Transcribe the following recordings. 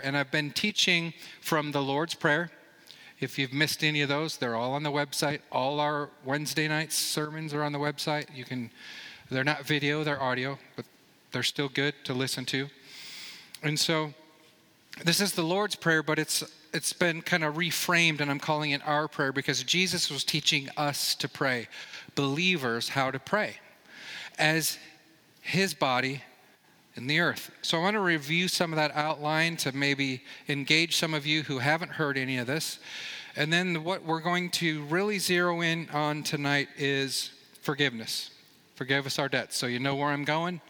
And I've been teaching from the Lord's Prayer. If you've missed any of those, they're all on the website. All our Wednesday night sermons are on the website. You can they're not video, they're audio, but they're still good to listen to. And so this is the Lord's Prayer, but it's it's been kind of reframed and I'm calling it our prayer because Jesus was teaching us to pray, believers how to pray as his body in the earth. So I want to review some of that outline to maybe engage some of you who haven't heard any of this. And then what we're going to really zero in on tonight is forgiveness. Forgive us our debts. So you know where I'm going?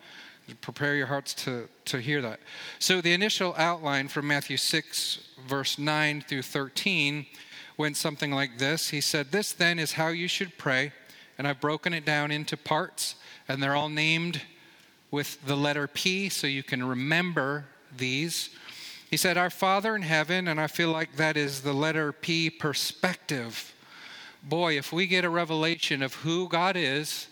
Prepare your hearts to, to hear that. So the initial outline from Matthew 6, verse 9 through 13, went something like this. He said, This then is how you should pray. And I've broken it down into parts, and they're all named with the letter P so you can remember these. He said, Our Father in heaven, and I feel like that is the letter P perspective. Boy, if we get a revelation of who God is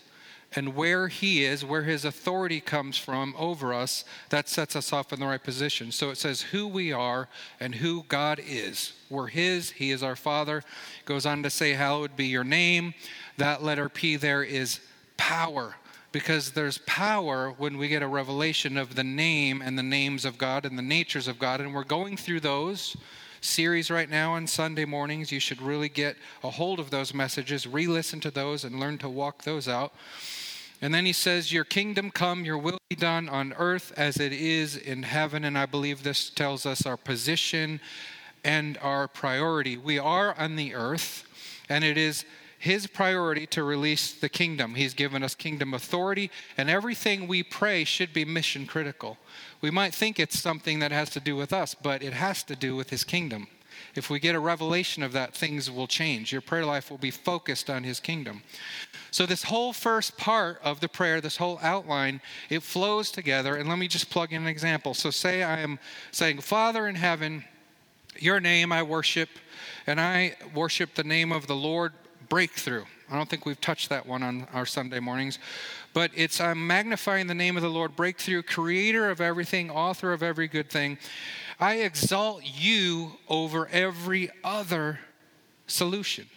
and where He is, where His authority comes from over us, that sets us off in the right position. So it says who we are and who God is. We're His, He is our Father. Goes on to say, Hallowed be your name. That letter P there is power because there's power when we get a revelation of the name and the names of God and the natures of God. And we're going through those series right now on Sunday mornings. You should really get a hold of those messages, re listen to those, and learn to walk those out. And then he says, Your kingdom come, your will be done on earth as it is in heaven. And I believe this tells us our position and our priority. We are on the earth, and it is his priority to release the kingdom. He's given us kingdom authority, and everything we pray should be mission critical. We might think it's something that has to do with us, but it has to do with his kingdom. If we get a revelation of that, things will change. Your prayer life will be focused on his kingdom. So, this whole first part of the prayer, this whole outline, it flows together. And let me just plug in an example. So, say I am saying, Father in heaven, your name I worship, and I worship the name of the Lord breakthrough. I don't think we've touched that one on our Sunday mornings, but it's I'm magnifying the name of the Lord, breakthrough, creator of everything, author of every good thing. I exalt you over every other solution.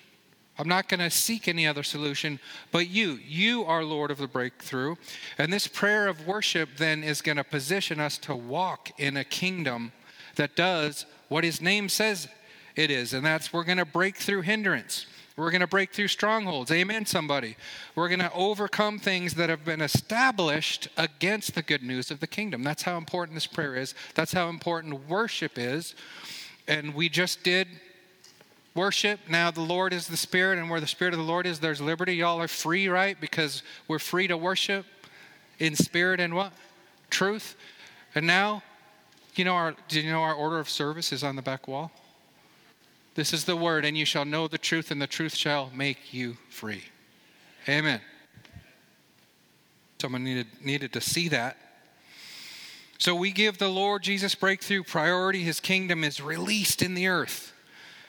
I'm not going to seek any other solution but you. You are Lord of the breakthrough. And this prayer of worship then is going to position us to walk in a kingdom that does what his name says it is. And that's we're going to break through hindrance. We're going to break through strongholds. Amen, somebody. We're going to overcome things that have been established against the good news of the kingdom. That's how important this prayer is. That's how important worship is. And we just did worship. Now the Lord is the Spirit, and where the Spirit of the Lord is, there's liberty. Y'all are free, right? Because we're free to worship in spirit and what? Truth. And now, you know our do you know our order of service is on the back wall? This is the word, and you shall know the truth, and the truth shall make you free. Amen. Someone needed, needed to see that. So we give the Lord Jesus breakthrough priority. His kingdom is released in the earth.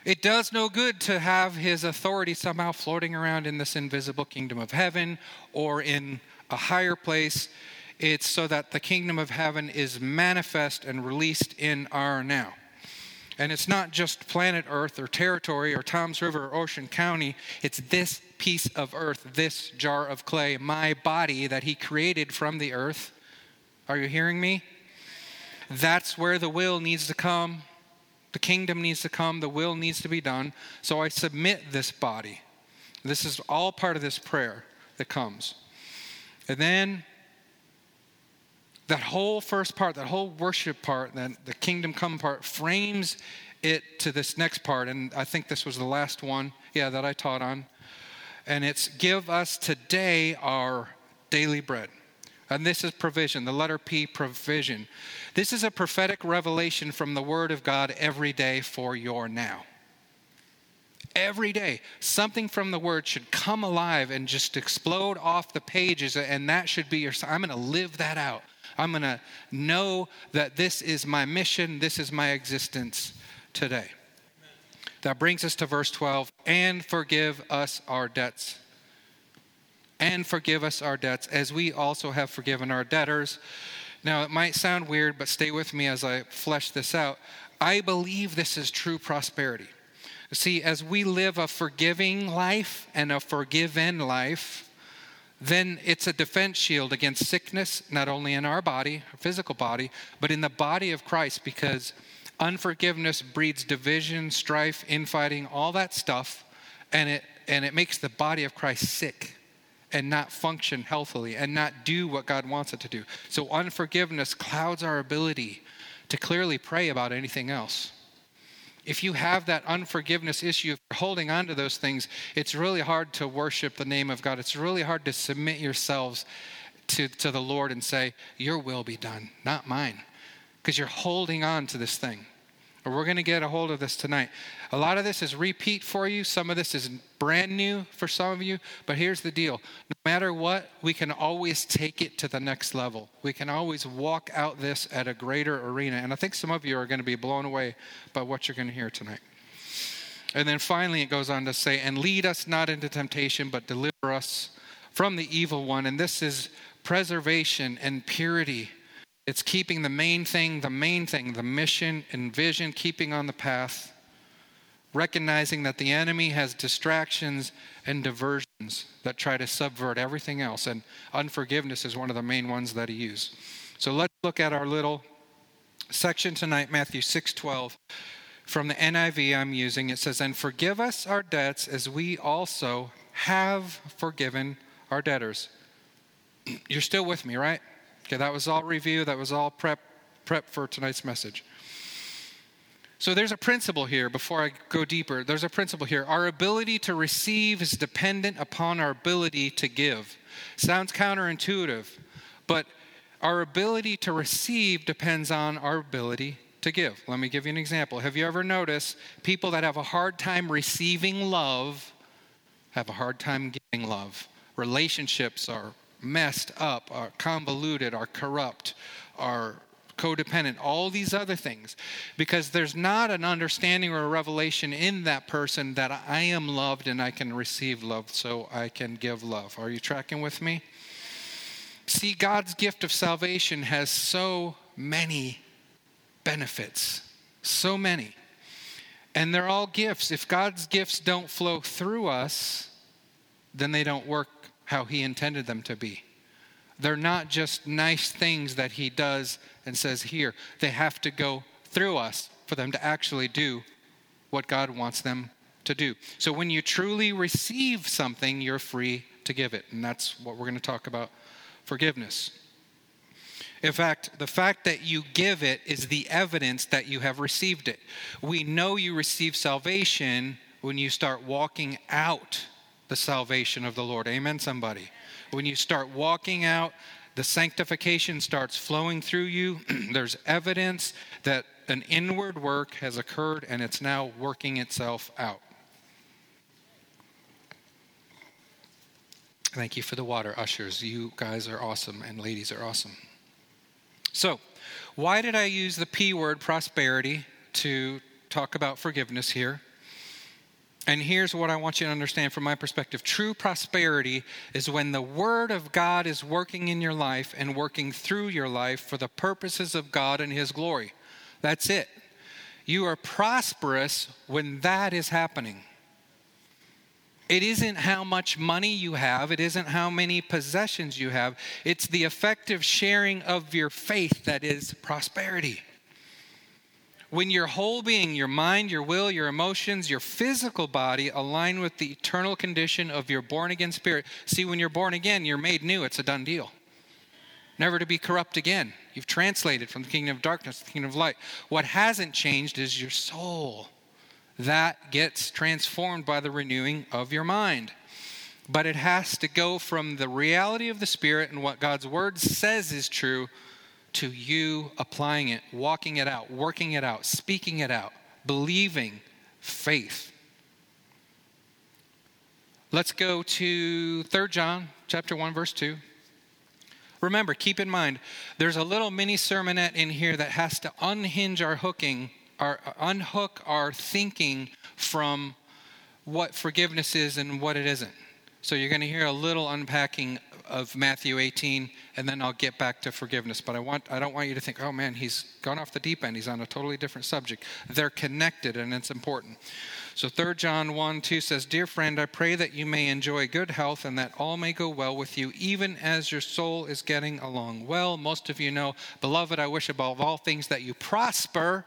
It does no good to have his authority somehow floating around in this invisible kingdom of heaven or in a higher place. It's so that the kingdom of heaven is manifest and released in our now. And it's not just planet Earth or territory or Toms River or Ocean County. It's this piece of earth, this jar of clay, my body that He created from the earth. Are you hearing me? That's where the will needs to come. The kingdom needs to come. The will needs to be done. So I submit this body. This is all part of this prayer that comes. And then that whole first part, that whole worship part, that the kingdom come part frames it to this next part. And I think this was the last one, yeah, that I taught on. And it's give us today our daily bread. And this is provision, the letter P, provision. This is a prophetic revelation from the Word of God every day for your now. Every day, something from the Word should come alive and just explode off the pages, and that should be your. I'm going to live that out. I'm going to know that this is my mission, this is my existence today. That brings us to verse 12 and forgive us our debts. And forgive us our debts as we also have forgiven our debtors. Now, it might sound weird, but stay with me as I flesh this out. I believe this is true prosperity. See, as we live a forgiving life and a forgiven life, then it's a defense shield against sickness, not only in our body, our physical body, but in the body of Christ, because unforgiveness breeds division, strife, infighting, all that stuff, and it, and it makes the body of Christ sick and not function healthily and not do what God wants it to do. So unforgiveness clouds our ability to clearly pray about anything else. If you have that unforgiveness issue, if you're holding on to those things, it's really hard to worship the name of God. It's really hard to submit yourselves to, to the Lord and say, Your will be done, not mine. Because you're holding on to this thing. We're going to get a hold of this tonight. A lot of this is repeat for you. Some of this is brand new for some of you. But here's the deal no matter what, we can always take it to the next level. We can always walk out this at a greater arena. And I think some of you are going to be blown away by what you're going to hear tonight. And then finally, it goes on to say, And lead us not into temptation, but deliver us from the evil one. And this is preservation and purity it's keeping the main thing, the main thing, the mission and vision, keeping on the path, recognizing that the enemy has distractions and diversions that try to subvert everything else. And unforgiveness is one of the main ones that he used. So let's look at our little section tonight, Matthew 6 12. From the NIV I'm using, it says, And forgive us our debts as we also have forgiven our debtors. You're still with me, right? Okay, that was all review, that was all prep prep for tonight's message. So there's a principle here before I go deeper. There's a principle here. Our ability to receive is dependent upon our ability to give. Sounds counterintuitive, but our ability to receive depends on our ability to give. Let me give you an example. Have you ever noticed people that have a hard time receiving love have a hard time giving love? Relationships are messed up, are convoluted, are corrupt, are codependent, all these other things. Because there's not an understanding or a revelation in that person that I am loved and I can receive love, so I can give love. Are you tracking with me? See, God's gift of salvation has so many benefits, so many. And they're all gifts. If God's gifts don't flow through us, then they don't work how He intended them to be. They're not just nice things that He does and says here, they have to go through us for them to actually do what God wants them to do. So when you truly receive something, you're free to give it. And that's what we're going to talk about forgiveness. In fact, the fact that you give it is the evidence that you have received it. We know you receive salvation when you start walking out the salvation of the Lord. Amen, somebody. When you start walking out, the sanctification starts flowing through you. There's evidence that an inward work has occurred and it's now working itself out. Thank you for the water, ushers. You guys are awesome and ladies are awesome. So, why did I use the P word prosperity to talk about forgiveness here? And here's what I want you to understand from my perspective true prosperity is when the Word of God is working in your life and working through your life for the purposes of God and His glory. That's it. You are prosperous when that is happening. It isn't how much money you have, it isn't how many possessions you have, it's the effective sharing of your faith that is prosperity when your whole being, your mind, your will, your emotions, your physical body align with the eternal condition of your born again spirit. See, when you're born again, you're made new. It's a done deal. Never to be corrupt again. You've translated from the kingdom of darkness to the kingdom of light. What hasn't changed is your soul. That gets transformed by the renewing of your mind. But it has to go from the reality of the Spirit and what God's word says is true to you applying it, walking it out, working it out, speaking it out, believing faith. Let's go to 3 John chapter 1 verse 2. Remember, keep in mind, there's a little mini sermonette in here that has to unhinge our hooking, our unhook our thinking from what forgiveness is and what it isn't. So you're going to hear a little unpacking of Matthew 18, and then I'll get back to forgiveness. But I, want, I don't want you to think, oh man, he's gone off the deep end. He's on a totally different subject. They're connected, and it's important. So 3 John 1 2 says, Dear friend, I pray that you may enjoy good health and that all may go well with you, even as your soul is getting along well. Most of you know, Beloved, I wish above all things that you prosper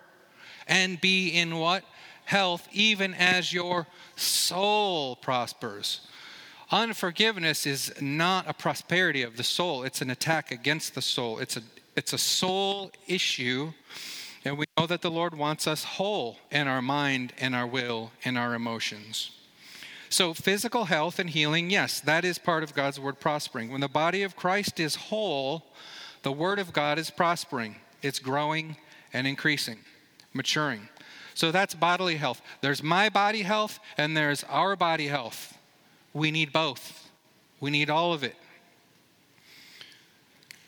and be in what? Health, even as your soul prospers. Unforgiveness is not a prosperity of the soul, it's an attack against the soul. It's a, it's a soul issue and we know that the Lord wants us whole in our mind and our will and our emotions. So, physical health and healing, yes, that is part of God's word prospering. When the body of Christ is whole, the word of God is prospering, it's growing and increasing, maturing. So, that's bodily health. There's my body health and there's our body health. We need both, we need all of it.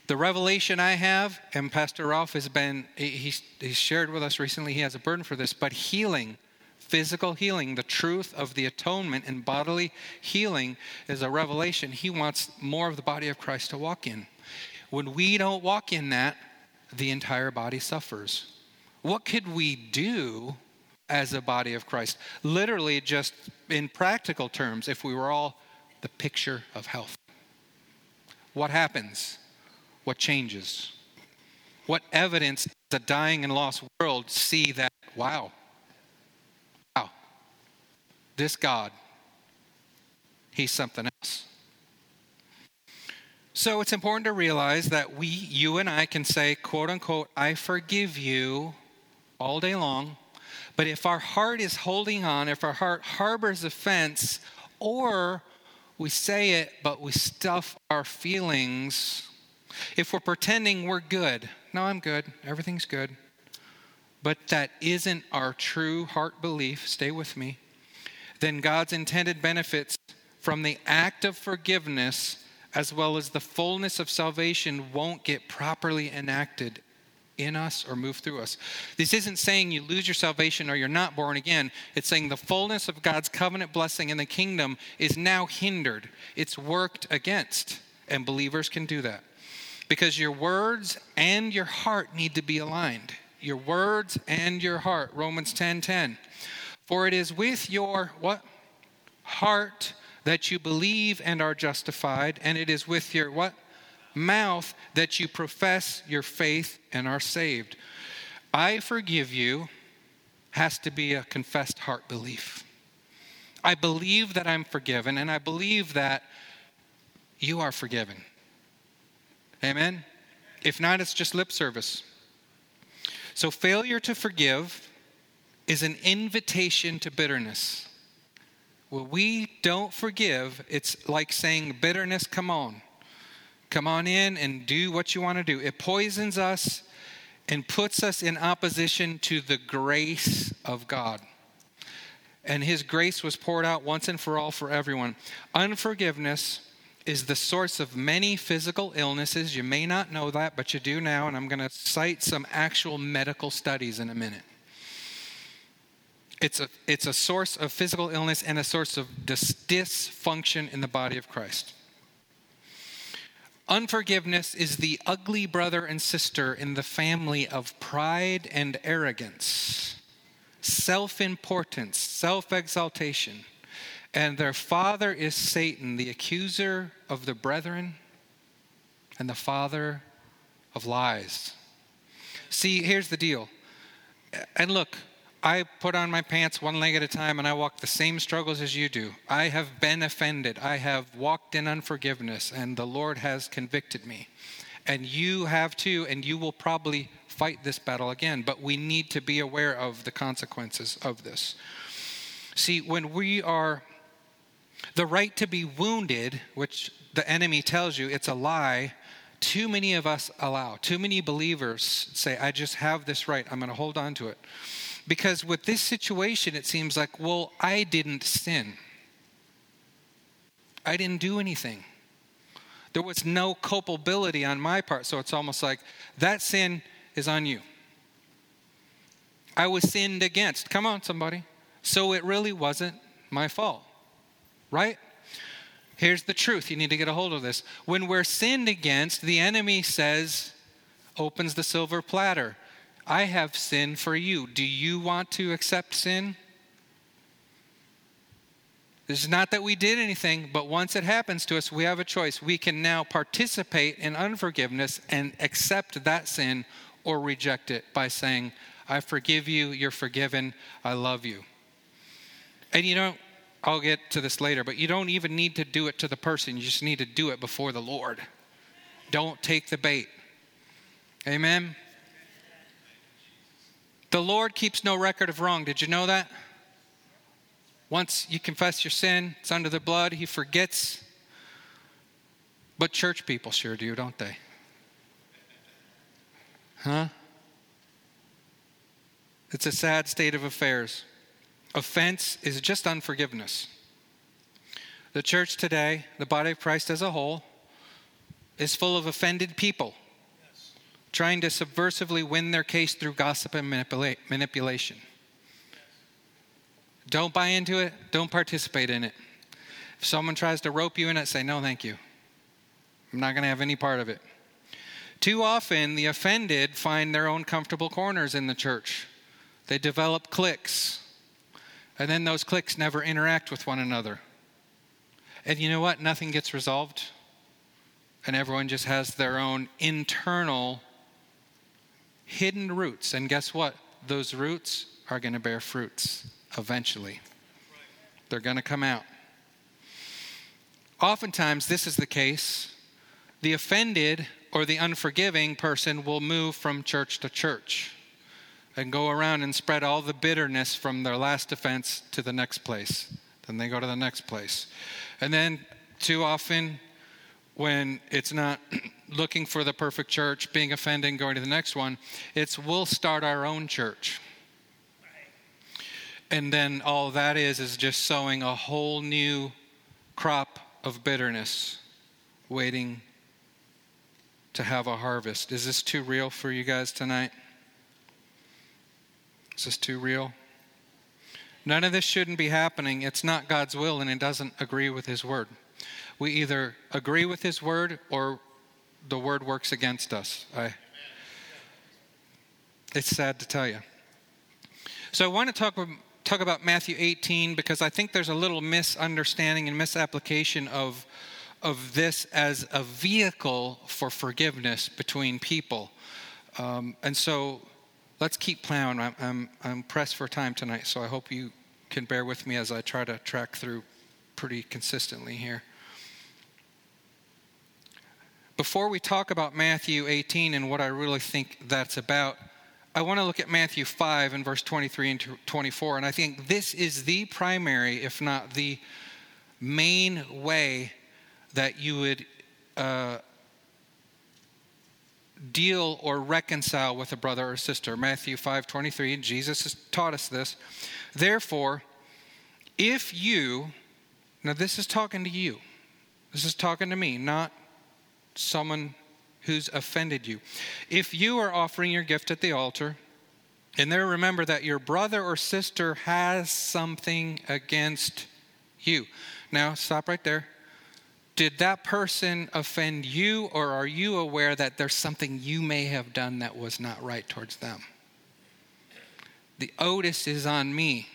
The revelation I have, and Pastor Ralph has been, he's, he's shared with us recently, he has a burden for this, but healing, physical healing, the truth of the atonement and bodily healing is a revelation he wants more of the body of Christ to walk in. When we don't walk in that, the entire body suffers. What could we do as a body of Christ? Literally, just in practical terms, if we were all the picture of health. What happens? what changes? What evidence does a dying and lost world see that, wow, wow, this God, he's something else? So it's important to realize that we, you and I, can say, quote unquote, I forgive you all day long. But if our heart is holding on, if our heart harbors offense, or we say it, but we stuff our feelings if we're pretending we're good, no, I'm good, everything's good, but that isn't our true heart belief, stay with me, then God's intended benefits from the act of forgiveness as well as the fullness of salvation won't get properly enacted in us or move through us. This isn't saying you lose your salvation or you're not born again. It's saying the fullness of God's covenant blessing in the kingdom is now hindered, it's worked against, and believers can do that. Because your words and your heart need to be aligned. Your words and your heart. Romans 10 10. For it is with your what? Heart that you believe and are justified, and it is with your what? Mouth that you profess your faith and are saved. I forgive you has to be a confessed heart belief. I believe that I'm forgiven, and I believe that you are forgiven. Amen? If not, it's just lip service. So, failure to forgive is an invitation to bitterness. When we don't forgive, it's like saying, bitterness, come on. Come on in and do what you want to do. It poisons us and puts us in opposition to the grace of God. And His grace was poured out once and for all for everyone. Unforgiveness is the source of many physical illnesses. You may not know that, but you do now, and I'm going to cite some actual medical studies in a minute. It's a, it's a source of physical illness and a source of dis- dysfunction in the body of Christ. Unforgiveness is the ugly brother and sister in the family of pride and arrogance, self importance, self exaltation and their father is Satan, the accuser of the brethren and the father of lies. See, here's the deal. And look, I put on my pants one leg at a time and I walk the same struggles as you do. I have been offended. I have walked in unforgiveness, and the Lord has convicted me. And you have too, and you will probably fight this battle again. But we need to be aware of the consequences of this. See, when we are the right to be wounded, which the enemy tells you it's a lie, too many of us allow. Too many believers say, I just have this right. I'm going to hold on to it. Because with this situation, it seems like, well, I didn't sin. I didn't do anything. There was no culpability on my part. So it's almost like that sin is on you. I was sinned against. Come on, somebody. So it really wasn't my fault right? Here's the truth. You need to get a hold of this. When we're sinned against, the enemy says, opens the silver platter. I have sin for you. Do you want to accept sin? This is not that we did anything, but once it happens to us, we have a choice. We can now participate in unforgiveness and accept that sin or reject it by saying, I forgive you, you're forgiven, I love you. And you don't, I'll get to this later, but you don't even need to do it to the person, you just need to do it before the Lord. Don't take the bait. Amen. The Lord keeps no record of wrong. Did you know that? Once you confess your sin, it's under the blood, He forgets. But church people sure do, don't they? Huh? It's a sad state of affairs. Offense is just unforgiveness. The church today, the body of Christ as a whole, is full of offended people trying to subversively win their case through gossip and manipula- manipulation. Don't buy into it, don't participate in it. If someone tries to rope you in it, say, no, thank you. I'm not going to have any part of it. Too often, the offended find their own comfortable corners in the church. They develop cliques, and then those cliques never interact with one another. And you know what? Nothing gets resolved, and everyone just has their own internal hidden roots. And guess what? Those roots are going to bear fruits eventually. They're going to come out. Oftentimes, this is the case. The offended or the unforgiving person will move from church to church and go around and spread all the bitterness from their last offense to the next place. Then they go to the next place. And then, too often, when it's not looking for the perfect church, being offended, going to the next one, it's we'll start our own church. And then all that is is just sowing a whole new crop of bitterness, waiting to have a harvest. Is this too real for you guys tonight? Is this too real? None of this shouldn't be happening. It's not God's will and it doesn't agree with His word. We either agree with His word or the word works against us. I, it's sad to tell you. So I want to talk talk about Matthew 18 because I think there's a little misunderstanding and misapplication of, of this as a vehicle for forgiveness between people. Um, and so let's keep plowing. I'm, I'm, I'm pressed for time tonight, so I hope you can bear with me as I try to track through pretty consistently here. Before we talk about Matthew 18 and what I really think that's about, I want to look at Matthew 5 and verse 23 and 24. And I think this is the primary, if not the main way that you would uh, deal or reconcile with a brother or sister. Matthew 5 23, and Jesus has taught us this. Therefore, if you, now this is talking to you, this is talking to me, not someone who's offended you. If you are offering your gift at the altar, and there remember that your brother or sister has something against you. Now, stop right there. Did that person offend you, or are you aware that there's something you may have done that was not right towards them? The onus is on me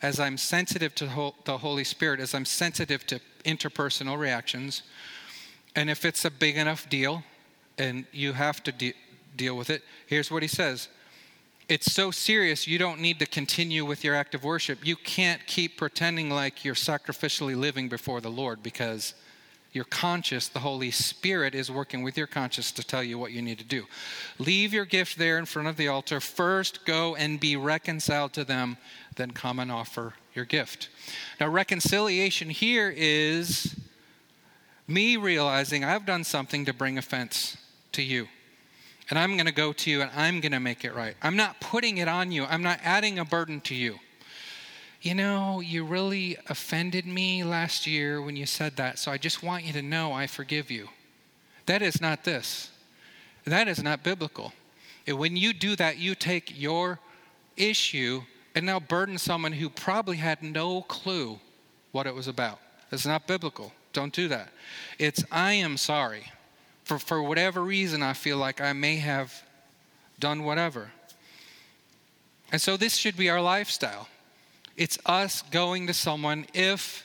as I'm sensitive to the Holy Spirit, as I'm sensitive to interpersonal reactions. And if it's a big enough deal, and you have to de- deal with it. Here's what he says It's so serious, you don't need to continue with your act of worship. You can't keep pretending like you're sacrificially living before the Lord because you're conscious, the Holy Spirit is working with your conscience to tell you what you need to do. Leave your gift there in front of the altar. First, go and be reconciled to them, then come and offer your gift. Now, reconciliation here is me realizing I've done something to bring offense to you. And I'm going to go to you and I'm going to make it right. I'm not putting it on you, I'm not adding a burden to you. You know, you really offended me last year when you said that, so I just want you to know I forgive you. That is not this. That is not biblical. And when you do that, you take your issue and now burden someone who probably had no clue what it was about. It's not biblical. Don't do that. It's, I am sorry. For, for whatever reason, I feel like I may have done whatever. And so this should be our lifestyle. It's us going to someone if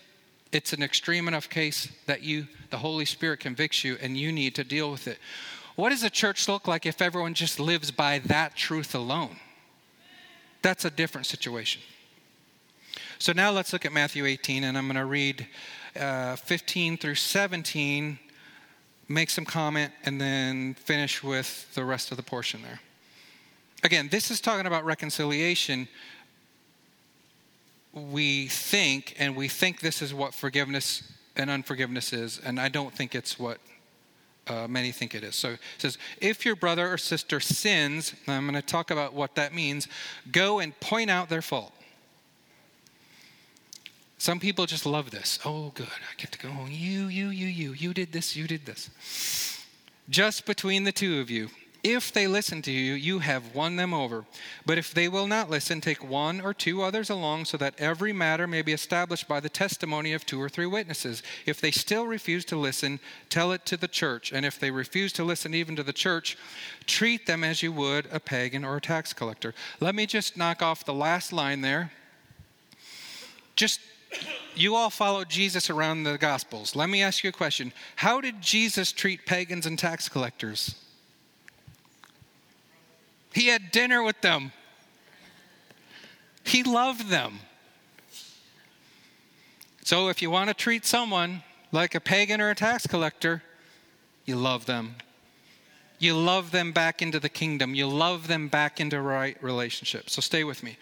it's an extreme enough case that you the Holy Spirit convicts you and you need to deal with it. What does a church look like if everyone just lives by that truth alone? That's a different situation. So now let's look at Matthew 18, and I'm going to read uh, 15 through 17, make some comment, and then finish with the rest of the portion there. Again, this is talking about reconciliation. We think, and we think this is what forgiveness and unforgiveness is, and I don't think it's what uh, many think it is. So it says, if your brother or sister sins, I'm going to talk about what that means, go and point out their fault. Some people just love this. Oh, good. I get to go, home. you, you, you, you, you did this, you did this. Just between the two of you, if they listen to you, you have won them over. But if they will not listen, take one or two others along so that every matter may be established by the testimony of two or three witnesses. If they still refuse to listen, tell it to the church. And if they refuse to listen even to the church, treat them as you would a pagan or a tax collector. Let me just knock off the last line there. Just you all followed Jesus around the Gospels. Let me ask you a question. How did Jesus treat pagans and tax collectors? He had dinner with them. He loved them. So if you want to treat someone like a pagan or a tax collector, you love them. You love them back into the kingdom. You love them back into right relationship. So stay with me.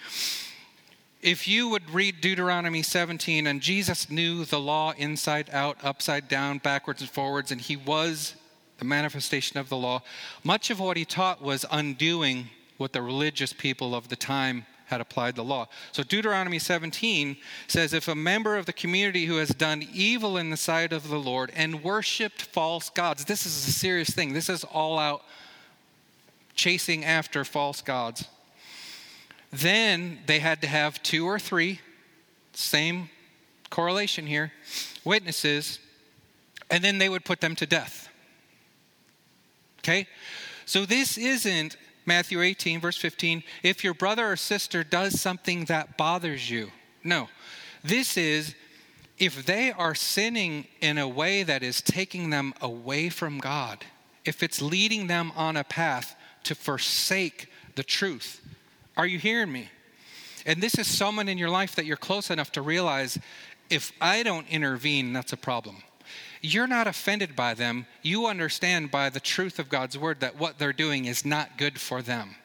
If you would read Deuteronomy 17, and Jesus knew the law inside out, upside down, backwards and forwards, and he was the manifestation of the law. Much of what he taught was undoing what the religious people of the time had applied the law. So Deuteronomy 17 says if a member of the community who has done evil in the sight of the Lord and worshiped false gods, this is a serious thing. This is all out chasing after false gods. Then they had to have two or three, same correlation here, witnesses, and then they would put them to death. Okay? So this isn't Matthew 18, verse 15. If your brother or sister does something that bothers you. No. This is if they are sinning in a way that is taking them away from God, if it's leading them on a path to forsake the truth. Are you hearing me? And this is someone in your life that you're close enough to realize if I don't intervene, that's a problem you're not offended by them. You understand by the truth of God's word that what they're doing is not good for them.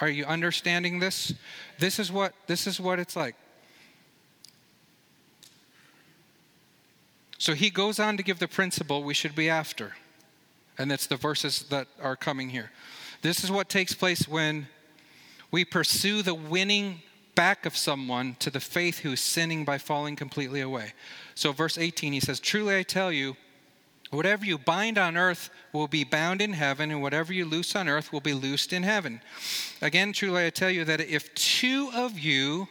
Are you understanding this? This is what this is what it's like. So he goes on to give the principle we should be after. And that's the verses that are coming here. This is what takes place when we pursue the winning back of someone to the faith who is sinning by falling completely away. So, verse 18, he says, Truly I tell you, whatever you bind on earth will be bound in heaven, and whatever you loose on earth will be loosed in heaven. Again, truly I tell you that if two of you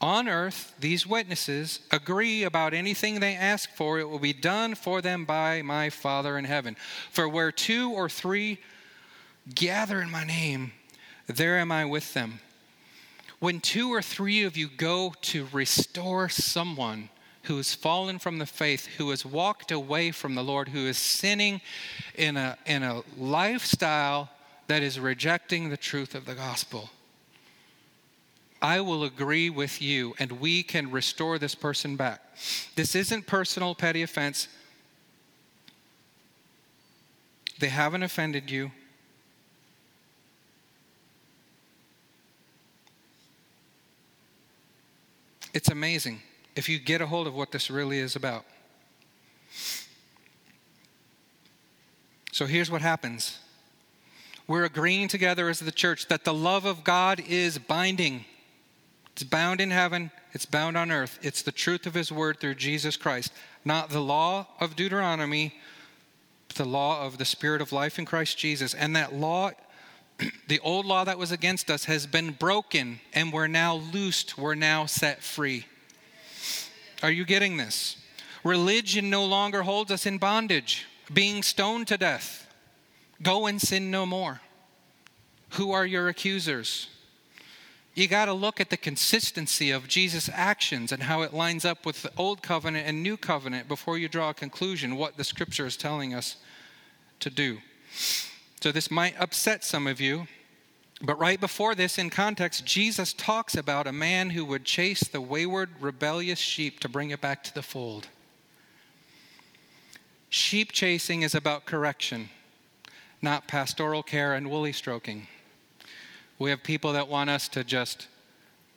on earth, these witnesses, agree about anything they ask for, it will be done for them by my Father in heaven. For where two or three gather in my name, there am I with them. When two or three of you go to restore someone who has fallen from the faith, who has walked away from the Lord, who is sinning in a, in a lifestyle that is rejecting the truth of the gospel, I will agree with you and we can restore this person back. This isn't personal petty offense. They haven't offended you. It's amazing if you get a hold of what this really is about. So here's what happens we're agreeing together as the church that the love of God is binding. It's bound in heaven, it's bound on earth. It's the truth of His word through Jesus Christ, not the law of Deuteronomy, the law of the Spirit of life in Christ Jesus. And that law the old law that was against us has been broken and we're now loosed, we're now set free. Are you getting this? Religion no longer holds us in bondage, being stoned to death. Go and sin no more. Who are your accusers? You got to look at the consistency of Jesus' actions and how it lines up with the old covenant and new covenant before you draw a conclusion what the scripture is telling us to do. So, this might upset some of you, but right before this, in context, Jesus talks about a man who would chase the wayward, rebellious sheep to bring it back to the fold. Sheep chasing is about correction, not pastoral care and woolly stroking. We have people that want us to just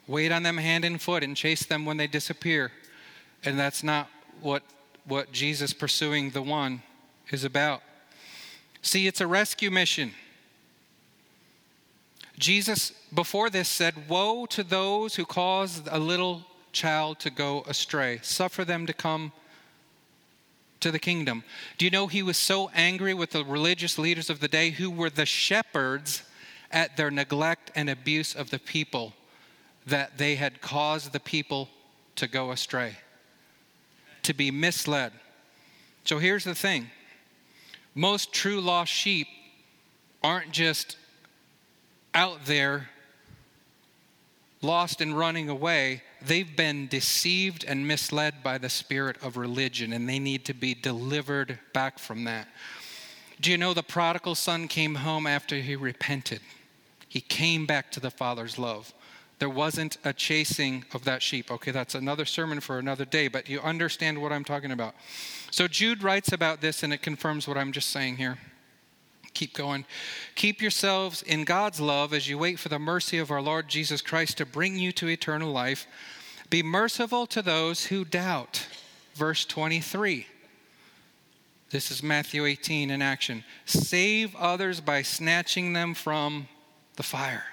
wait on them hand and foot and chase them when they disappear. And that's not what, what Jesus pursuing the one is about. See, it's a rescue mission. Jesus, before this, said, Woe to those who cause a little child to go astray. Suffer them to come to the kingdom. Do you know he was so angry with the religious leaders of the day who were the shepherds at their neglect and abuse of the people that they had caused the people to go astray, to be misled. So here's the thing most true lost sheep aren't just out there lost and running away. They've been deceived and misled by the spirit of religion, and they need to be delivered back from that. Do you know the prodigal son came home after he repented? He came back to the Father's love. There wasn't a chasing of that sheep. Okay, that's another sermon for another day, but you understand what I'm talking about. So Jude writes about this and it confirms what I'm just saying here. Keep going. Keep yourselves in God's love as you wait for the mercy of our Lord Jesus Christ to bring you to eternal life. Be merciful to those who doubt. Verse 23. This is Matthew 18 in action. Save others by snatching them from the fire.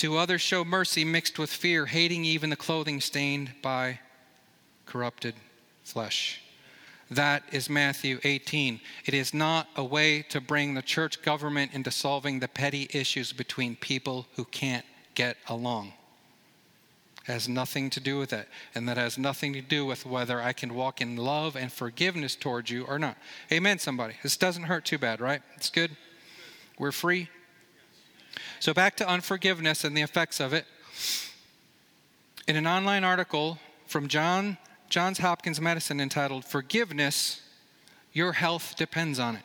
To others, show mercy mixed with fear, hating even the clothing stained by corrupted flesh. That is Matthew 18. It is not a way to bring the church government into solving the petty issues between people who can't get along. It has nothing to do with it. And that has nothing to do with whether I can walk in love and forgiveness towards you or not. Amen, somebody. This doesn't hurt too bad, right? It's good. We're free. So, back to unforgiveness and the effects of it. In an online article from John, Johns Hopkins Medicine entitled Forgiveness, Your Health Depends on It,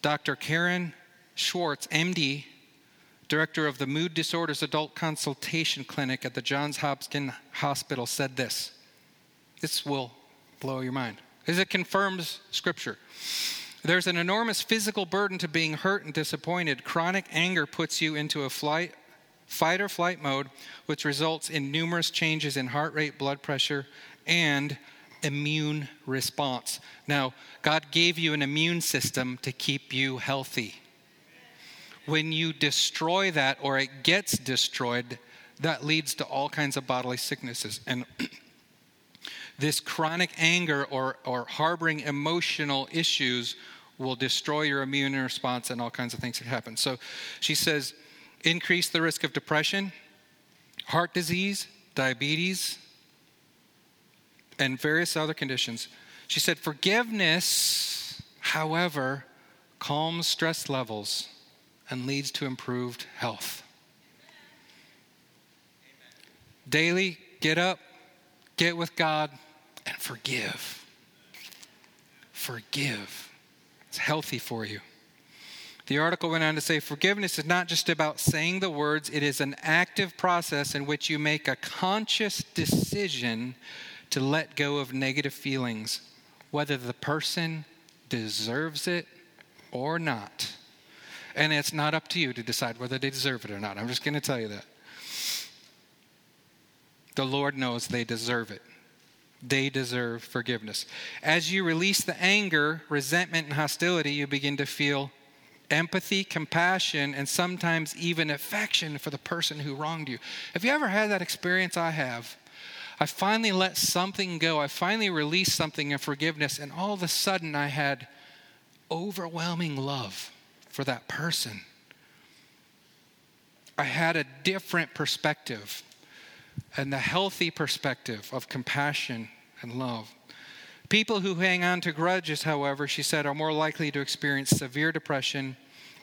Dr. Karen Swartz, MD, director of the Mood Disorders Adult Consultation Clinic at the Johns Hopkins Hospital, said this. This will blow your mind, as it confirms Scripture. There's an enormous physical burden to being hurt and disappointed. Chronic anger puts you into a flight, fight or flight mode, which results in numerous changes in heart rate, blood pressure, and immune response. Now, God gave you an immune system to keep you healthy. When you destroy that or it gets destroyed, that leads to all kinds of bodily sicknesses. And this chronic anger or, or harboring emotional issues will destroy your immune response and all kinds of things that happen. So she says, increase the risk of depression, heart disease, diabetes, and various other conditions. She said, forgiveness, however, calms stress levels and leads to improved health. Daily, get up, get with God, and forgive. Forgive. It's healthy for you. The article went on to say forgiveness is not just about saying the words, it is an active process in which you make a conscious decision to let go of negative feelings, whether the person deserves it or not. And it's not up to you to decide whether they deserve it or not. I'm just going to tell you that. The Lord knows they deserve it they deserve forgiveness. As you release the anger, resentment, and hostility, you begin to feel empathy, compassion, and sometimes even affection for the person who wronged you. Have you ever had that experience? I have. I finally let something go. I finally released something in forgiveness, and all of a sudden I had overwhelming love for that person. I had a different perspective. And the healthy perspective of compassion and love. People who hang on to grudges, however, she said, are more likely to experience severe depression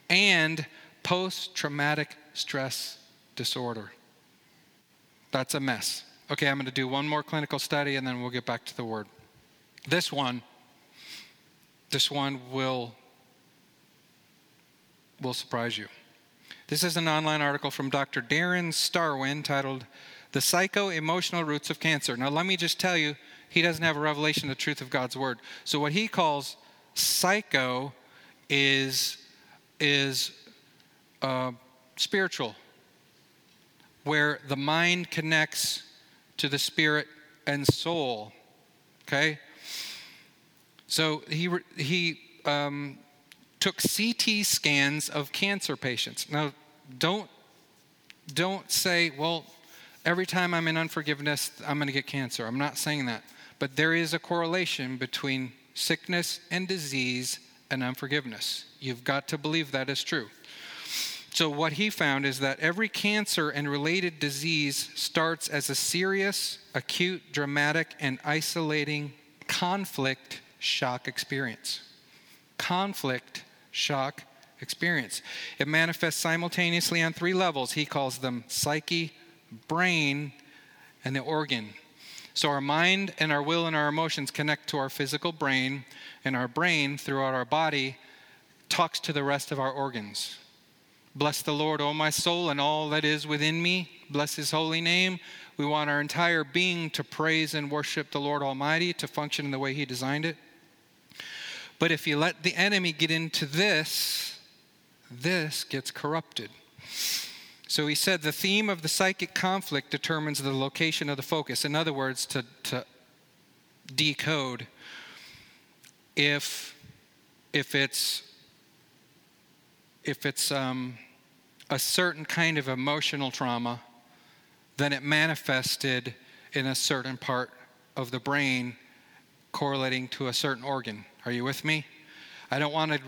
and post traumatic stress disorder. That's a mess. Okay, I'm going to do one more clinical study and then we'll get back to the word. This one, this one will, will surprise you. This is an online article from Dr. Darren Starwin titled The Psycho Emotional Roots of Cancer. Now, let me just tell you, he doesn't have a revelation of the truth of God's word. So, what he calls psycho is, is uh, spiritual, where the mind connects to the spirit and soul. Okay? So he, he um, took CT scans of cancer patients. Now, don't, don't say, well, every time I'm in unforgiveness, I'm going to get cancer. I'm not saying that. But there is a correlation between sickness and disease and unforgiveness. You've got to believe that is true. So, what he found is that every cancer and related disease starts as a serious, acute, dramatic, and isolating conflict shock experience. Conflict shock experience. It manifests simultaneously on three levels. He calls them psyche, brain, and the organ. So, our mind and our will and our emotions connect to our physical brain, and our brain, throughout our body, talks to the rest of our organs. Bless the Lord, O my soul, and all that is within me. Bless his holy name. We want our entire being to praise and worship the Lord Almighty, to function in the way he designed it. But if you let the enemy get into this, this gets corrupted. So he said the theme of the psychic conflict determines the location of the focus. In other words, to, to decode, if, if it's if it's um, a certain kind of emotional trauma, then it manifested in a certain part of the brain correlating to a certain organ. Are you with me? I don't want to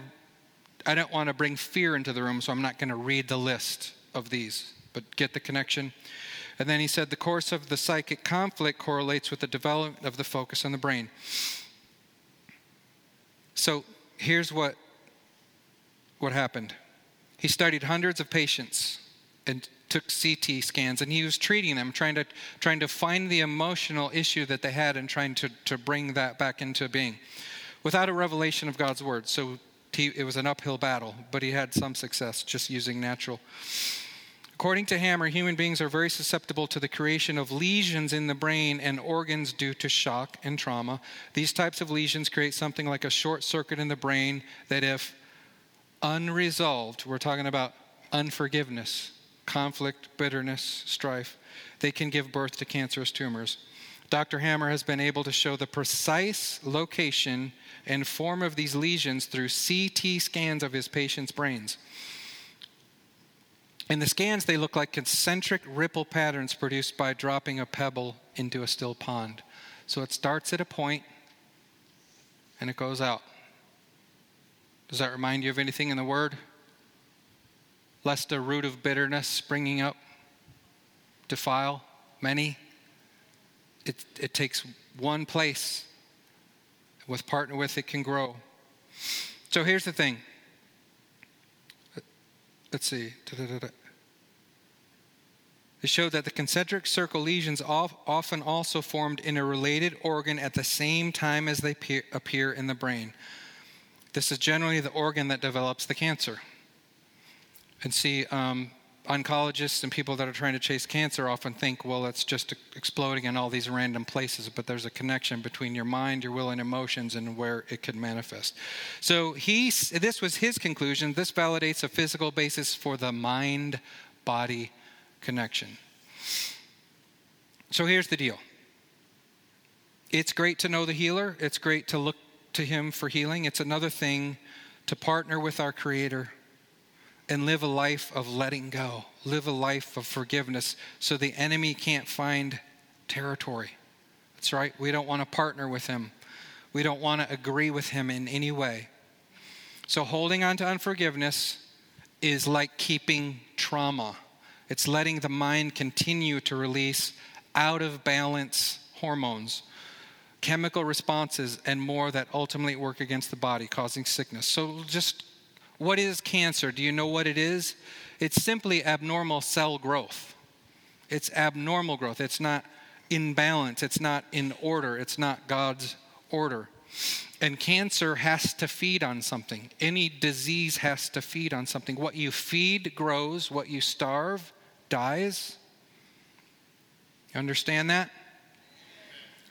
I don't want to bring fear into the room, so I'm not going to read the list of these, but get the connection. And then he said the course of the psychic conflict correlates with the development of the focus on the brain. So here's what what happened. He studied hundreds of patients and took CT scans, and he was treating them, trying to, trying to find the emotional issue that they had and trying to, to bring that back into being without a revelation of God's word. So he, it was an uphill battle, but he had some success just using natural. According to Hamer, human beings are very susceptible to the creation of lesions in the brain and organs due to shock and trauma. These types of lesions create something like a short circuit in the brain that, if unresolved, we're talking about unforgiveness, conflict, bitterness, strife, they can give birth to cancerous tumors. Dr. Hamer has been able to show the precise location and form of these lesions through CT scans of his patients' brains. In the scans, they look like concentric ripple patterns produced by dropping a pebble into a still pond. So it starts at a point and it goes out. Does that remind you of anything in the Word? Lest a root of bitterness springing up defile many. It, it takes one place. With partner with, it can grow. So here's the thing. Let's see. It showed that the concentric circle lesions often also formed in a related organ at the same time as they appear in the brain. This is generally the organ that develops the cancer. And see, um, oncologists and people that are trying to chase cancer often think, well, it's just exploding in all these random places, but there's a connection between your mind, your will, and emotions and where it could manifest. So he, this was his conclusion. This validates a physical basis for the mind body connection. So here's the deal it's great to know the healer, it's great to look to Him for healing. It's another thing to partner with our Creator and live a life of letting go, live a life of forgiveness so the enemy can't find territory. That's right. We don't want to partner with Him, we don't want to agree with Him in any way. So, holding on to unforgiveness is like keeping trauma. It's letting the mind continue to release out of balance hormones, chemical responses, and more that ultimately work against the body, causing sickness. So, just what is cancer? Do you know what it is? It's simply abnormal cell growth. It's abnormal growth. It's not in balance. It's not in order. It's not God's order. And cancer has to feed on something. Any disease has to feed on something. What you feed grows, what you starve dies. You understand that?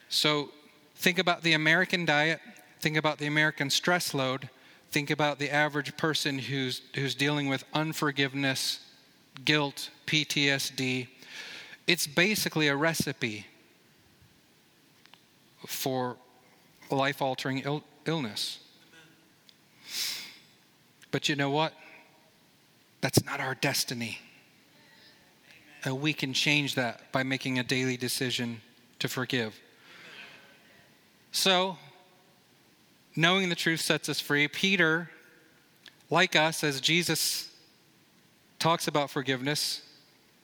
So think about the American diet, think about the American stress load, think about the average person who's, who's dealing with unforgiveness, guilt, PTSD. It's basically a recipe for life altering Ill- illness. But you know what? That's not our destiny. And we can change that by making a daily decision to forgive. So, knowing the truth sets us free. Peter, like us, as Jesus talks about forgiveness,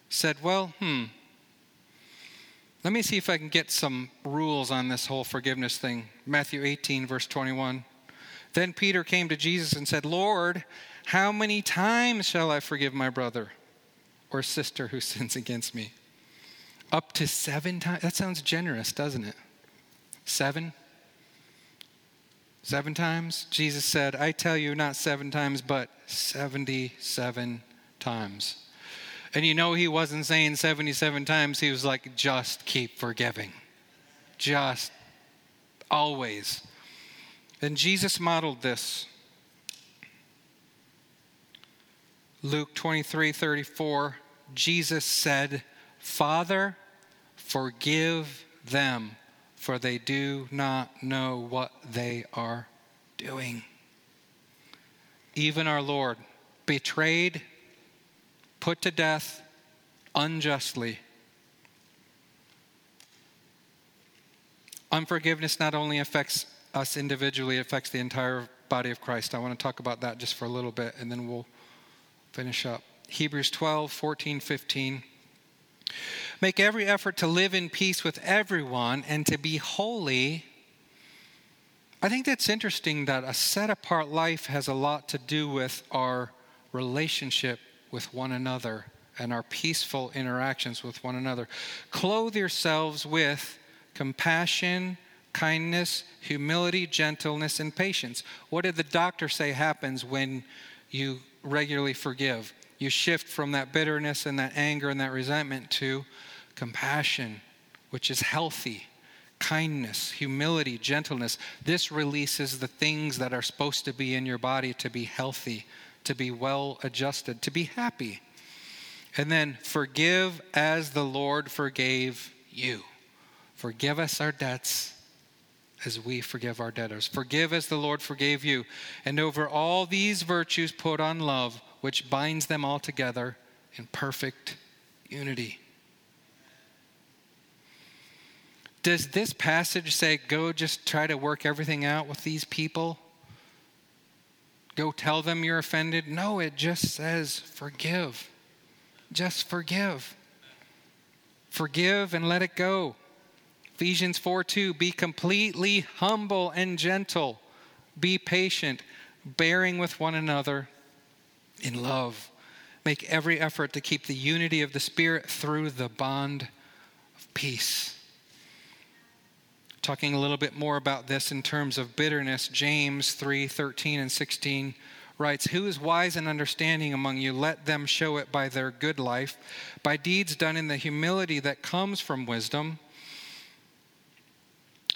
said, Well, hmm, let me see if I can get some rules on this whole forgiveness thing. Matthew 18, verse 21. Then Peter came to Jesus and said, Lord, how many times shall I forgive my brother or sister who sins against me? Up to seven times? That sounds generous, doesn't it? Seven? Seven times? Jesus said, I tell you, not seven times, but 77 times. And you know, he wasn't saying 77 times, he was like, just keep forgiving. Just always. And Jesus modeled this. Luke 23 34, Jesus said, Father, forgive them for they do not know what they are doing. Even our Lord, betrayed, put to death unjustly. Unforgiveness not only affects us individually, it affects the entire body of Christ. I want to talk about that just for a little bit and then we'll finish up. Hebrews 12, 14, 15. Make every effort to live in peace with everyone and to be holy. I think that's interesting that a set apart life has a lot to do with our relationship with one another and our peaceful interactions with one another. Clothe yourselves with compassion, kindness, humility, gentleness, and patience. What did the doctor say happens when you regularly forgive? You shift from that bitterness and that anger and that resentment to compassion, which is healthy, kindness, humility, gentleness. This releases the things that are supposed to be in your body to be healthy, to be well adjusted, to be happy. And then forgive as the Lord forgave you. Forgive us our debts as we forgive our debtors. Forgive as the Lord forgave you. And over all these virtues, put on love, which binds them all together in perfect unity. Does this passage say, go just try to work everything out with these people? Go tell them you're offended? No, it just says, forgive. Just forgive. Forgive and let it go. Ephesians 4 2, be completely humble and gentle. Be patient, bearing with one another in love. Make every effort to keep the unity of the Spirit through the bond of peace talking a little bit more about this in terms of bitterness, James 3 13 and 16 writes, Who is wise and understanding among you? Let them show it by their good life, by deeds done in the humility that comes from wisdom.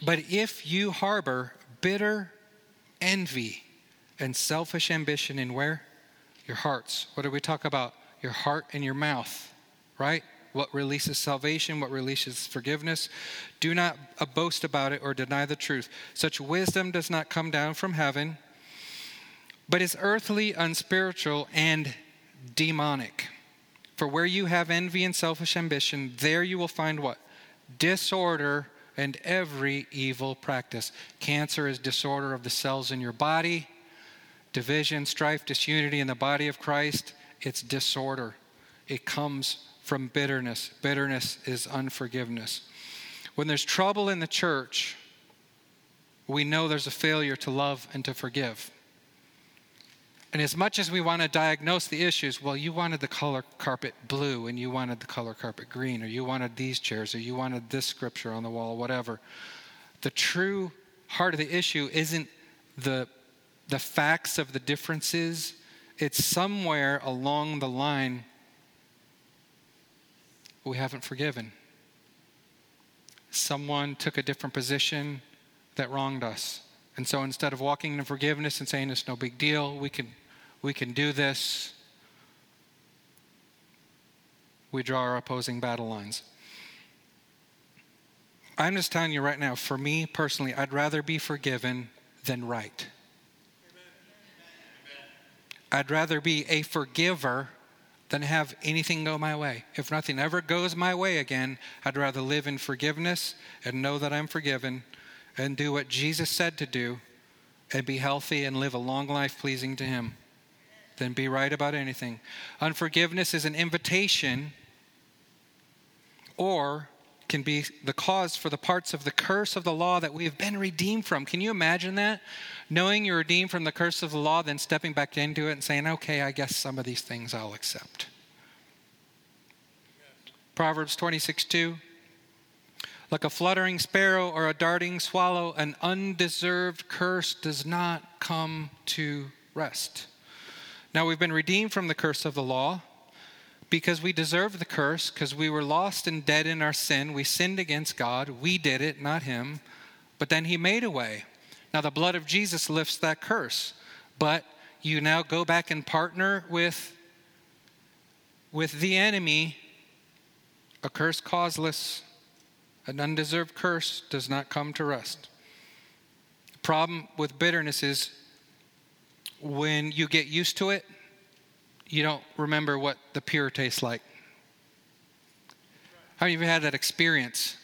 But if you harbor bitter envy and selfish ambition in where? Your hearts. What do we talk about? Your heart and your mouth, right? what releases salvation, what releases forgiveness. Do not uh, boast about it or deny the truth. Such wisdom does not come down from heaven, but is earthly, unspiritual, and demonic. For where you have envy and selfish ambition, there you will find what? Disorder and every evil practice. Cancer is disorder of the cells in your body, division, strife, disunity in the body of Christ. It's disorder. It comes from bitterness. Bitterness is unforgiveness. When there's trouble in the church, we know there's a failure to love and to forgive. And as much as we want to diagnose the issues, well, you wanted the color carpet blue and you wanted the color carpet green, or you wanted these chairs, or you wanted this scripture on the wall, whatever. The true heart of the issue isn't the, the facts of the differences, it's somewhere along the line we haven't forgiven. Someone took a different position that wronged us. And so instead of walking in forgiveness and saying it's no big deal, we can, we can do this, we draw our opposing battle lines. I'm just telling you right now, for me personally, I'd rather be forgiven than right. I'd rather be a forgiver than have anything go my way. If nothing ever goes my way again, I'd rather live in forgiveness and know that I'm forgiven and do what Jesus said to do and be healthy and live a long life pleasing to Him than be right about anything. Unforgiveness is an invitation or can be the cause for the parts of the curse of the law that we have been redeemed from. Can you imagine that? Knowing you're redeemed from the curse of the law, then stepping back into it and saying, okay, I guess some of these things I'll accept. Proverbs 26 2 like a fluttering sparrow or a darting swallow, an undeserved curse does not come to rest. Now, we've been redeemed from the curse of the law because we deserved the curse, because we were lost and dead in our sin. We sinned against God. We did it, not Him. But then He made a way. Now, the blood of Jesus lifts that curse. But you now go back and partner with, with the enemy, a curse causeless an undeserved curse does not come to rest. The problem with bitterness is when you get used to it, you don't remember what the pure tastes like. How many of you had that experience?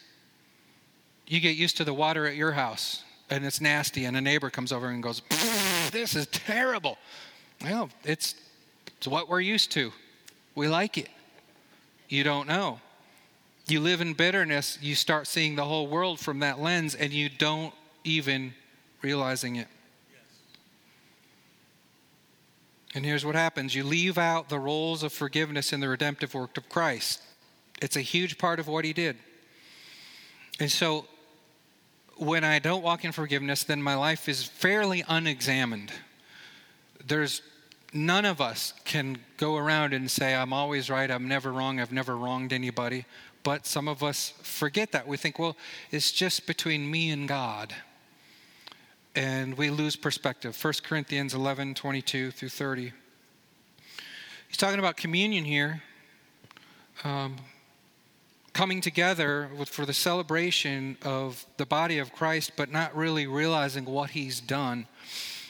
You get used to the water at your house and it's nasty, and a neighbor comes over and goes, This is terrible. Well, it's, it's what we're used to. We like it. You don't know you live in bitterness, you start seeing the whole world from that lens and you don't even realizing it. And here's what happens you leave out the roles of forgiveness in the redemptive work of Christ. It's a huge part of what he did. And so when I don't walk in forgiveness, then my life is fairly unexamined. There's none of us can go around and say, I'm always right, I'm never wrong, I've never wronged anybody. But some of us forget that. We think, well, it's just between me and God. And we lose perspective. 1 Corinthians 11 22 through 30. He's talking about communion here. Um, coming together with, for the celebration of the body of Christ, but not really realizing what he's done.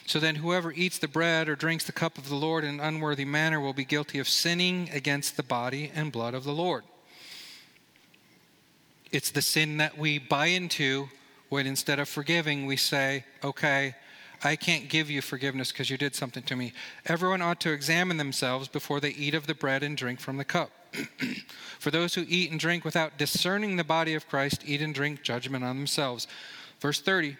So then, whoever eats the bread or drinks the cup of the Lord in an unworthy manner will be guilty of sinning against the body and blood of the Lord. It's the sin that we buy into when instead of forgiving, we say, okay, I can't give you forgiveness because you did something to me. Everyone ought to examine themselves before they eat of the bread and drink from the cup. For those who eat and drink without discerning the body of Christ eat and drink judgment on themselves. Verse 30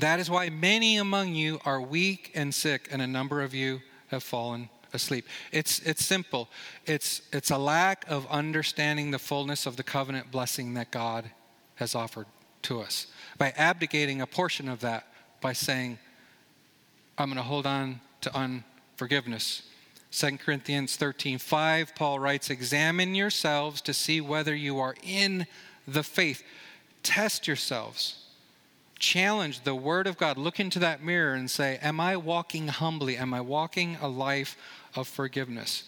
That is why many among you are weak and sick, and a number of you have fallen asleep. It's, it's simple. It's, it's a lack of understanding the fullness of the covenant blessing that God has offered to us. By abdicating a portion of that, by saying, I'm going to hold on to unforgiveness. 2 Corinthians 13 5, Paul writes, Examine yourselves to see whether you are in the faith. Test yourselves. Challenge the Word of God. Look into that mirror and say, Am I walking humbly? Am I walking a life of forgiveness.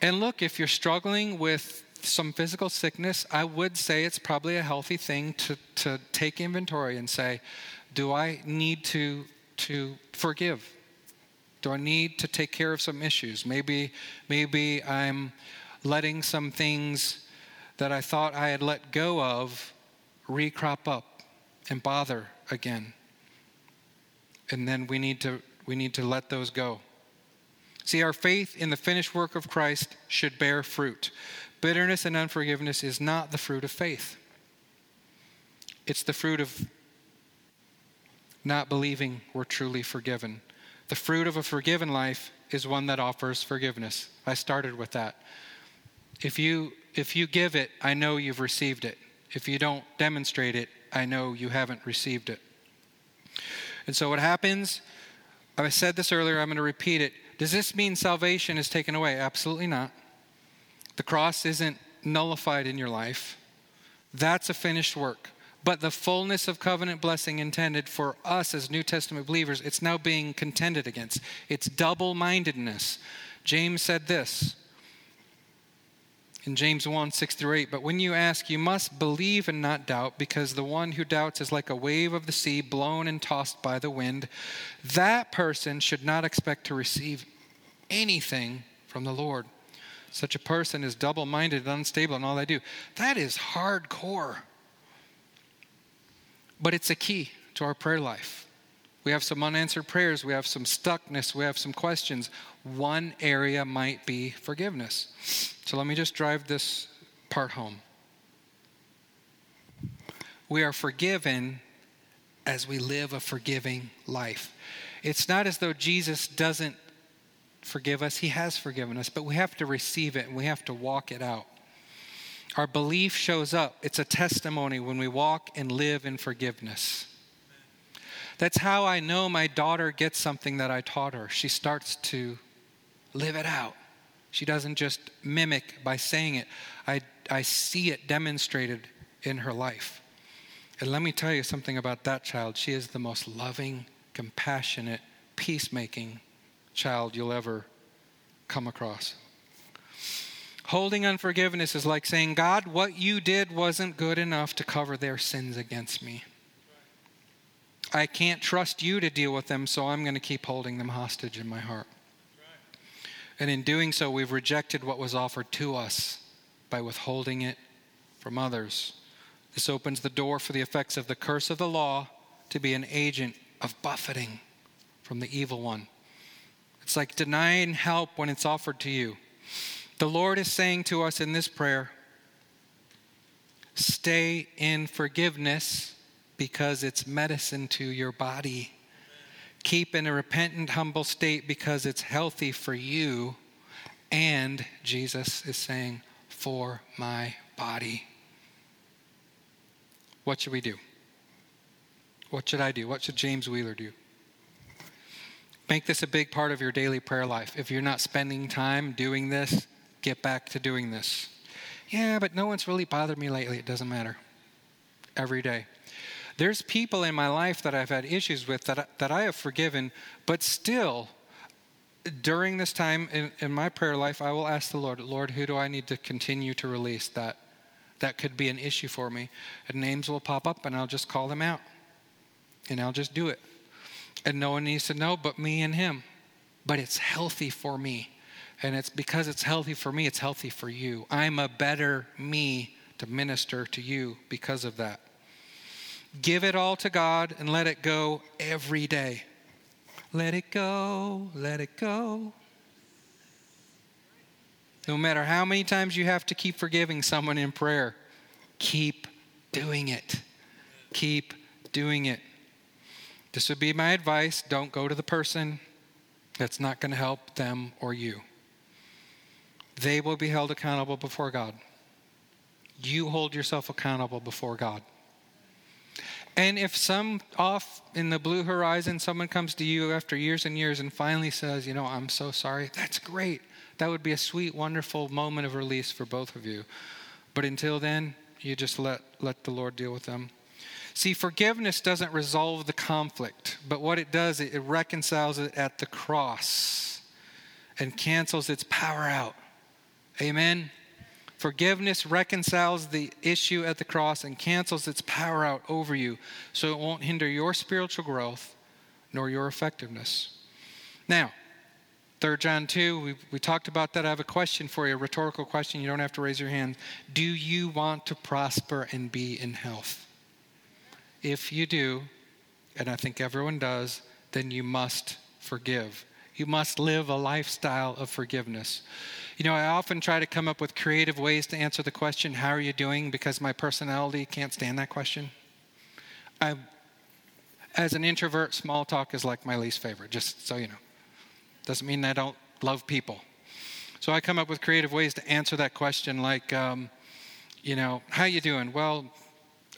And look, if you're struggling with some physical sickness, I would say it's probably a healthy thing to, to take inventory and say, do I need to, to forgive? Do I need to take care of some issues? Maybe, maybe I'm letting some things that I thought I had let go of recrop up and bother again. And then we need to we need to let those go. See, our faith in the finished work of Christ should bear fruit. Bitterness and unforgiveness is not the fruit of faith, it's the fruit of not believing we're truly forgiven. The fruit of a forgiven life is one that offers forgiveness. I started with that. If you if you give it, I know you've received it. If you don't demonstrate it, I know you haven't received it. And so what happens, I said this earlier, I'm going to repeat it. Does this mean salvation is taken away? Absolutely not. The cross isn't nullified in your life. That's a finished work. But the fullness of covenant blessing intended for us as New Testament believers, it's now being contended against. It's double mindedness. James said this in James 1 6 through 8. But when you ask, you must believe and not doubt, because the one who doubts is like a wave of the sea blown and tossed by the wind. That person should not expect to receive anything from the Lord. Such a person is double minded and unstable in all they do. That is hardcore. But it's a key to our prayer life. We have some unanswered prayers, we have some stuckness, we have some questions. One area might be forgiveness. So let me just drive this part home. We are forgiven as we live a forgiving life. It's not as though Jesus doesn't forgive us, He has forgiven us, but we have to receive it and we have to walk it out. Our belief shows up. It's a testimony when we walk and live in forgiveness. That's how I know my daughter gets something that I taught her. She starts to live it out. She doesn't just mimic by saying it, I, I see it demonstrated in her life. And let me tell you something about that child. She is the most loving, compassionate, peacemaking child you'll ever come across. Holding unforgiveness is like saying, God, what you did wasn't good enough to cover their sins against me. I can't trust you to deal with them, so I'm going to keep holding them hostage in my heart. And in doing so, we've rejected what was offered to us by withholding it from others. This opens the door for the effects of the curse of the law to be an agent of buffeting from the evil one. It's like denying help when it's offered to you. The Lord is saying to us in this prayer stay in forgiveness because it's medicine to your body. Keep in a repentant, humble state because it's healthy for you. And Jesus is saying, for my body. What should we do? What should I do? What should James Wheeler do? Make this a big part of your daily prayer life. If you're not spending time doing this, get back to doing this. Yeah, but no one's really bothered me lately. It doesn't matter. Every day. There's people in my life that I've had issues with that that I have forgiven, but still, during this time in, in my prayer life, I will ask the Lord, Lord, who do I need to continue to release that that could be an issue for me? And names will pop up, and I'll just call them out, and I'll just do it. And no one needs to know but me and Him. But it's healthy for me. And it's because it's healthy for me, it's healthy for you. I'm a better me to minister to you because of that. Give it all to God and let it go every day. Let it go, let it go. No matter how many times you have to keep forgiving someone in prayer, keep doing it. Keep doing it. This would be my advice. Don't go to the person that's not going to help them or you. They will be held accountable before God. You hold yourself accountable before God. And if some off in the blue horizon, someone comes to you after years and years and finally says, You know, I'm so sorry, that's great. That would be a sweet, wonderful moment of release for both of you. But until then, you just let, let the Lord deal with them. See, forgiveness doesn't resolve the conflict, but what it does, it reconciles it at the cross and cancels its power out. Amen. Forgiveness reconciles the issue at the cross and cancels its power out over you so it won't hinder your spiritual growth nor your effectiveness. Now, 3 John 2, we, we talked about that. I have a question for you, a rhetorical question. You don't have to raise your hand. Do you want to prosper and be in health? If you do, and I think everyone does, then you must forgive. You must live a lifestyle of forgiveness. You know, I often try to come up with creative ways to answer the question, How are you doing? because my personality can't stand that question. I, as an introvert, small talk is like my least favorite, just so you know. Doesn't mean I don't love people. So I come up with creative ways to answer that question, like, um, you know, how you doing? Well,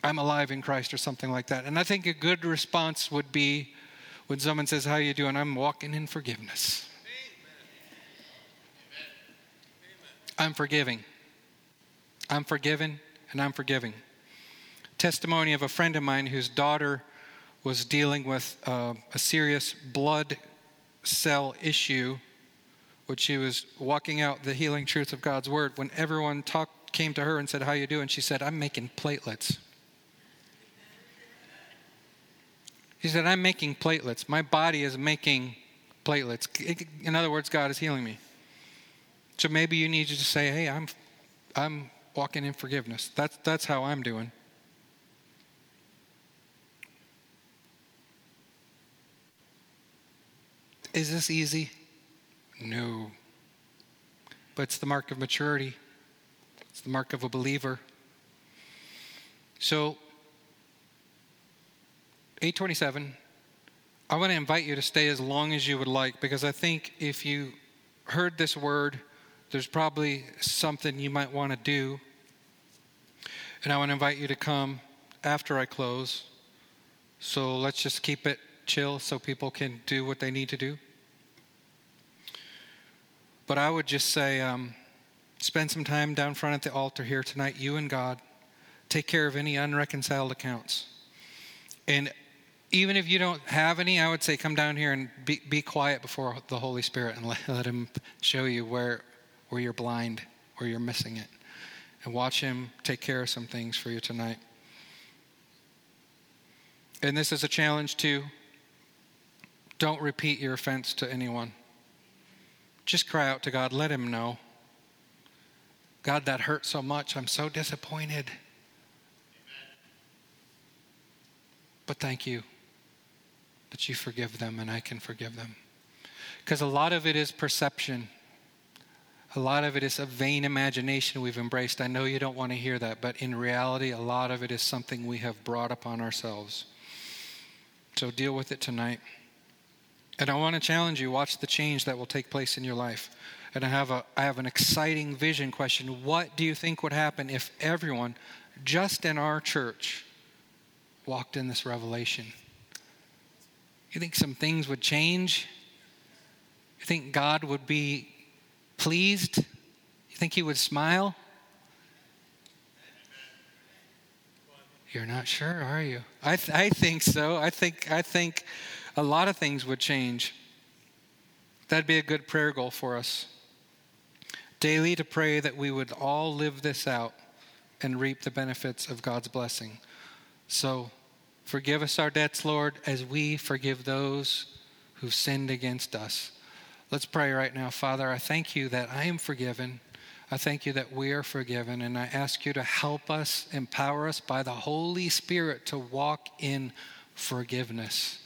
I'm alive in Christ or something like that. And I think a good response would be when someone says, How you doing? I'm walking in forgiveness. I'm forgiving. I'm forgiven and I'm forgiving. Testimony of a friend of mine whose daughter was dealing with uh, a serious blood cell issue, which she was walking out the healing truth of God's word. When everyone came to her and said, "How you doing?" She said, "I'm making platelets." He said, I'm making platelets. My body is making platelets. In other words, God is healing me. So maybe you need to say, hey, I'm, I'm walking in forgiveness. That's, that's how I'm doing. Is this easy? No. But it's the mark of maturity, it's the mark of a believer. So 827, I want to invite you to stay as long as you would like because I think if you heard this word, there's probably something you might want to do. And I want to invite you to come after I close. So let's just keep it chill so people can do what they need to do. But I would just say, um, spend some time down front at the altar here tonight, you and God. Take care of any unreconciled accounts. And even if you don't have any, I would say come down here and be, be quiet before the Holy Spirit and let, let Him show you where, where you're blind, where you're missing it. And watch Him take care of some things for you tonight. And this is a challenge too. Don't repeat your offense to anyone. Just cry out to God, let Him know. God, that hurt so much. I'm so disappointed. But thank you that you forgive them and I can forgive them. Because a lot of it is perception. A lot of it is a vain imagination we've embraced. I know you don't want to hear that, but in reality, a lot of it is something we have brought upon ourselves. So deal with it tonight. And I want to challenge you watch the change that will take place in your life. And I have, a, I have an exciting vision question. What do you think would happen if everyone, just in our church, walked in this revelation? You think some things would change? You think God would be pleased? You think He would smile? You're not sure, are you? I, th- I think so. I think, I think a lot of things would change. That'd be a good prayer goal for us. Daily to pray that we would all live this out and reap the benefits of God's blessing. So, Forgive us our debts, Lord, as we forgive those who've sinned against us. Let's pray right now. Father, I thank you that I am forgiven. I thank you that we are forgiven, and I ask you to help us, empower us by the Holy Spirit to walk in forgiveness.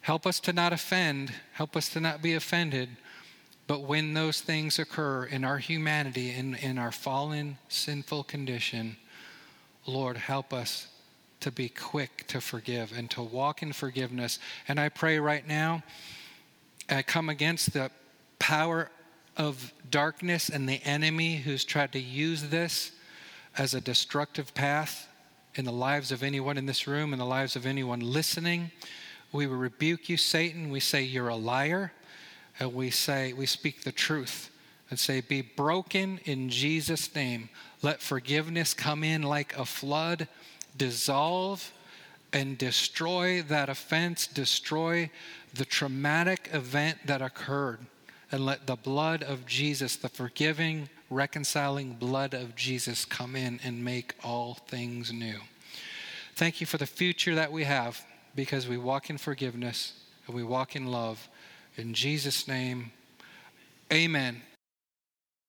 Help us to not offend, help us to not be offended, but when those things occur in our humanity, in, in our fallen, sinful condition, Lord, help us to be quick to forgive and to walk in forgiveness. And I pray right now, I come against the power of darkness and the enemy who's tried to use this as a destructive path in the lives of anyone in this room, in the lives of anyone listening. We rebuke you, Satan. We say you're a liar. And we say, we speak the truth and say, Be broken in Jesus' name. Let forgiveness come in like a flood dissolve and destroy that offense, destroy the traumatic event that occurred, and let the blood of Jesus, the forgiving, reconciling blood of Jesus, come in and make all things new. Thank you for the future that we have because we walk in forgiveness and we walk in love. In Jesus' name, amen.